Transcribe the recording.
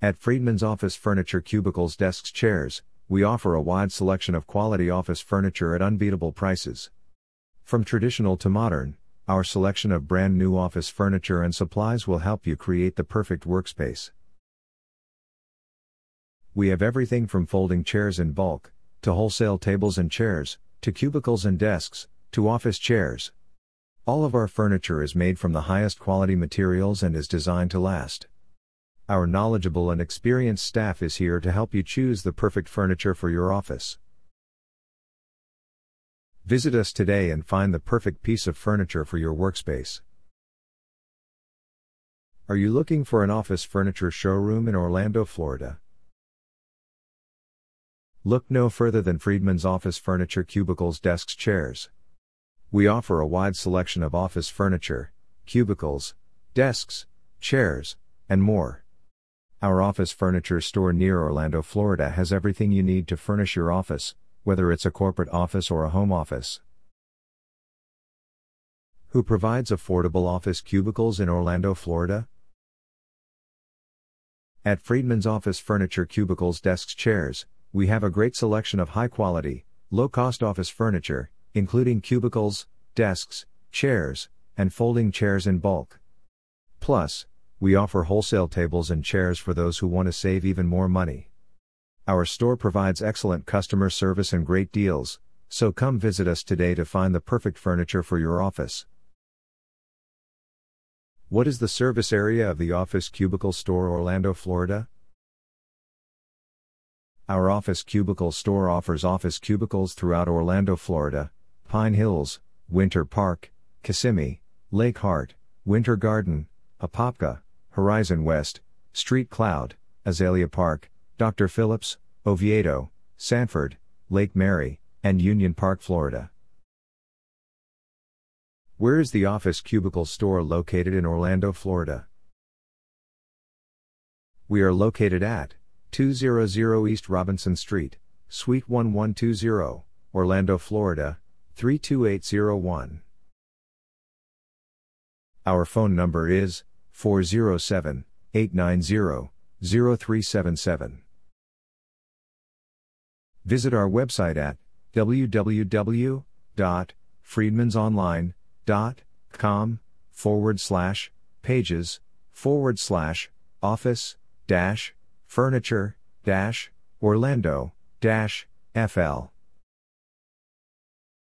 At Freedman's Office Furniture Cubicles Desks Chairs, we offer a wide selection of quality office furniture at unbeatable prices. From traditional to modern, our selection of brand new office furniture and supplies will help you create the perfect workspace. We have everything from folding chairs in bulk, to wholesale tables and chairs, to cubicles and desks, to office chairs. All of our furniture is made from the highest quality materials and is designed to last. Our knowledgeable and experienced staff is here to help you choose the perfect furniture for your office. Visit us today and find the perfect piece of furniture for your workspace. Are you looking for an office furniture showroom in Orlando, Florida? Look no further than Freedman's Office Furniture Cubicles Desks Chairs. We offer a wide selection of office furniture, cubicles, desks, chairs, and more. Our office furniture store near Orlando, Florida has everything you need to furnish your office, whether it's a corporate office or a home office. Who provides affordable office cubicles in Orlando, Florida? At Freedman's Office Furniture Cubicles Desks Chairs, we have a great selection of high quality, low cost office furniture, including cubicles, desks, chairs, and folding chairs in bulk. Plus, we offer wholesale tables and chairs for those who want to save even more money. Our store provides excellent customer service and great deals, so come visit us today to find the perfect furniture for your office. What is the service area of the Office Cubicle Store Orlando, Florida? Our Office Cubicle Store offers office cubicles throughout Orlando, Florida, Pine Hills, Winter Park, Kissimmee, Lake Hart, Winter Garden, Apopka, Horizon West, Street Cloud, Azalea Park, Dr. Phillips, Oviedo, Sanford, Lake Mary, and Union Park, Florida. Where is the Office Cubicle store located in Orlando, Florida? We are located at 200 East Robinson Street, Suite 1120, Orlando, Florida 32801. Our phone number is 407 890 0377. Visit our website at www.freedmansonline.com forward slash pages forward slash office dash furniture dash Orlando dash FL.